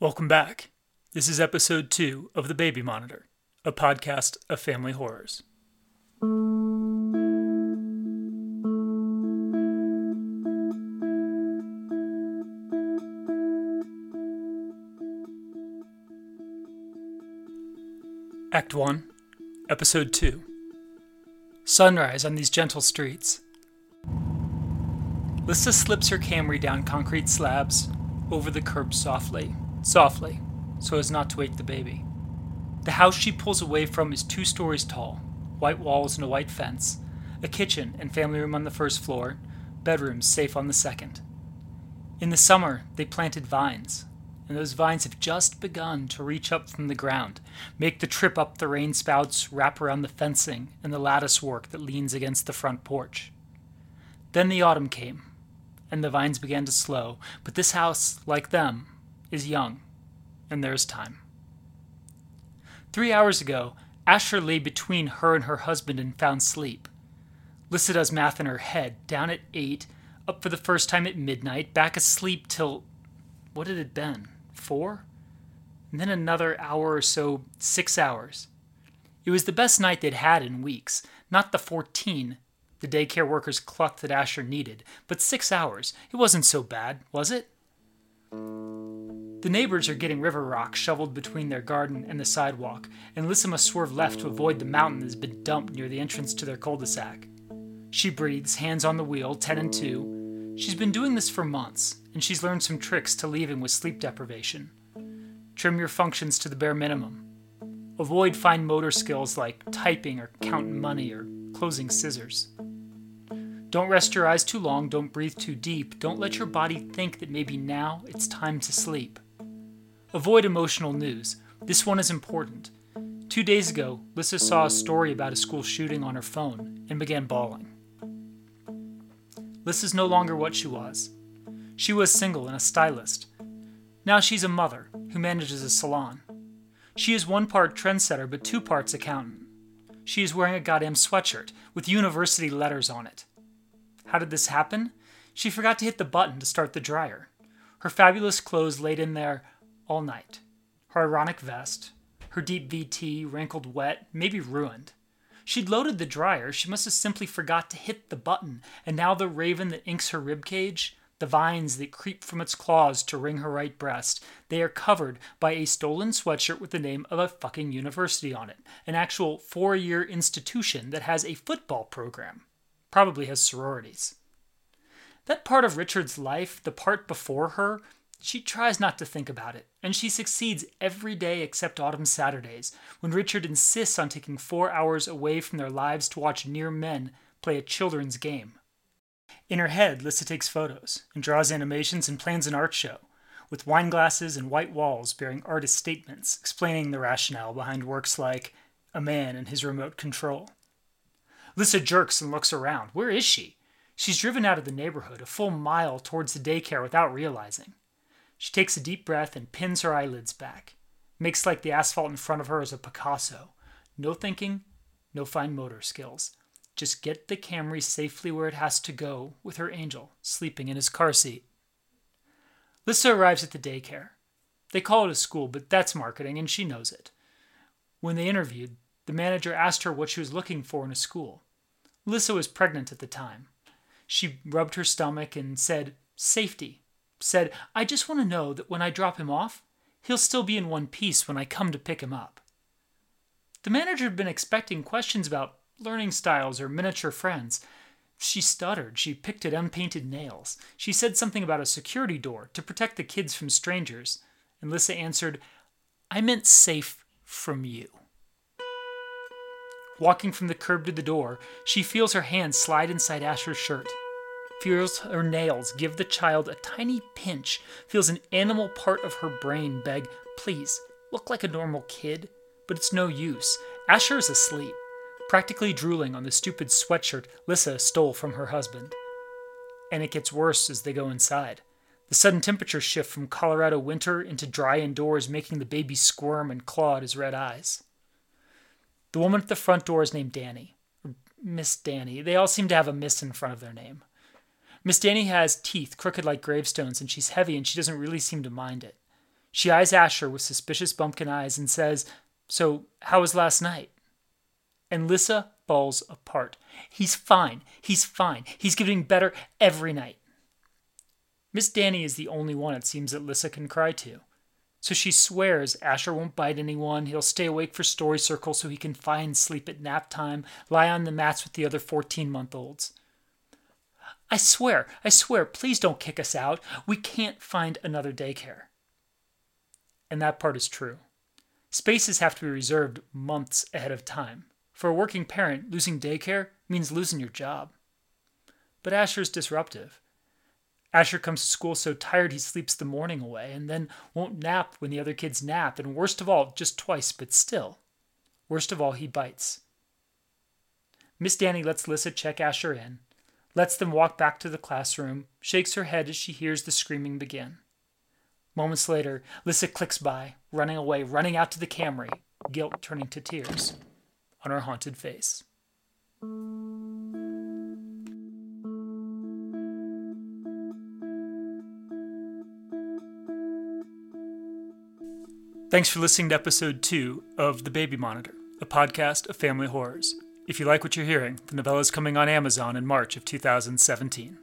Welcome back. This is episode two of The Baby Monitor, a podcast of family horrors. Act 1, Episode 2 Sunrise on these gentle streets. Lissa slips her Camry down concrete slabs over the curb softly softly, so as not to wake the baby. The house she pulls away from is two stories tall, white walls and a white fence, a kitchen and family room on the first floor, bedrooms safe on the second. In the summer, they planted vines, and those vines have just begun to reach up from the ground, make the trip up the rain spouts, wrap around the fencing and the lattice work that leans against the front porch. Then the autumn came, and the vines began to slow, but this house, like them, is young, and there's time. Three hours ago, Asher lay between her and her husband and found sleep. Does math in her head, down at eight, up for the first time at midnight, back asleep till. what had it been? Four? And then another hour or so, six hours. It was the best night they'd had in weeks, not the 14 the daycare workers clucked that Asher needed, but six hours. It wasn't so bad, was it? The neighbors are getting river rock shoveled between their garden and the sidewalk, and Lissa must swerve left to avoid the mountain that has been dumped near the entrance to their cul de sac. She breathes, hands on the wheel, 10 and 2. She's been doing this for months, and she's learned some tricks to leaving with sleep deprivation. Trim your functions to the bare minimum. Avoid fine motor skills like typing or counting money or closing scissors. Don't rest your eyes too long, don't breathe too deep, don't let your body think that maybe now it's time to sleep. Avoid emotional news. This one is important. Two days ago, Lissa saw a story about a school shooting on her phone and began bawling. Lissa's no longer what she was. She was single and a stylist. Now she's a mother who manages a salon. She is one part trendsetter but two parts accountant. She is wearing a goddamn sweatshirt with university letters on it. How did this happen? She forgot to hit the button to start the dryer. Her fabulous clothes laid in there all night. Her ironic vest, her deep VT, wrinkled wet, maybe ruined. She'd loaded the dryer, she must have simply forgot to hit the button, and now the raven that inks her ribcage, the vines that creep from its claws to wring her right breast, they are covered by a stolen sweatshirt with the name of a fucking university on it, an actual four year institution that has a football program. Probably has sororities. That part of Richard's life, the part before her, she tries not to think about it, and she succeeds every day except autumn Saturdays, when Richard insists on taking four hours away from their lives to watch near men play a children's game. In her head, Lissa takes photos and draws animations and plans an art show, with wine glasses and white walls bearing artist statements explaining the rationale behind works like A Man and His Remote Control. Lissa jerks and looks around. Where is she? She's driven out of the neighborhood a full mile towards the daycare without realizing. She takes a deep breath and pins her eyelids back. Makes like the asphalt in front of her is a Picasso. No thinking, no fine motor skills. Just get the Camry safely where it has to go with her angel sleeping in his car seat. Lissa arrives at the daycare. They call it a school, but that's marketing, and she knows it. When they interviewed, the manager asked her what she was looking for in a school. Lissa was pregnant at the time. She rubbed her stomach and said, Safety said, I just want to know that when I drop him off, he'll still be in one piece when I come to pick him up. The manager had been expecting questions about learning styles or miniature friends. She stuttered. She picked at unpainted nails. She said something about a security door to protect the kids from strangers. And Lissa answered, I meant safe from you. Walking from the curb to the door, she feels her hand slide inside Asher's shirt feels her nails give the child a tiny pinch, feels an animal part of her brain beg, Please, look like a normal kid. But it's no use. Asher is asleep, practically drooling on the stupid sweatshirt Lissa stole from her husband. And it gets worse as they go inside. The sudden temperature shift from Colorado winter into dry indoors making the baby squirm and claw at his red eyes. The woman at the front door is named Danny. Miss Danny. They all seem to have a miss in front of their name. Miss Danny has teeth crooked like gravestones, and she's heavy, and she doesn't really seem to mind it. She eyes Asher with suspicious bumpkin eyes and says, So, how was last night? And Lissa falls apart. He's fine. He's fine. He's getting better every night. Miss Danny is the only one it seems that Lissa can cry to. So she swears Asher won't bite anyone, he'll stay awake for story circle so he can find sleep at nap time, lie on the mats with the other 14 month olds. I swear, I swear, please don't kick us out. We can't find another daycare. And that part is true. Spaces have to be reserved months ahead of time. For a working parent, losing daycare means losing your job. But Asher's disruptive. Asher comes to school so tired he sleeps the morning away and then won't nap when the other kids nap, and worst of all, just twice, but still. Worst of all, he bites. Miss Danny lets Lissa check Asher in, lets them walk back to the classroom, shakes her head as she hears the screaming begin. Moments later, Lissa clicks by, running away, running out to the Camry, guilt turning to tears on her haunted face. Thanks for listening to episode two of The Baby Monitor, a podcast of family horrors. If you like what you're hearing, the novella is coming on Amazon in March of 2017.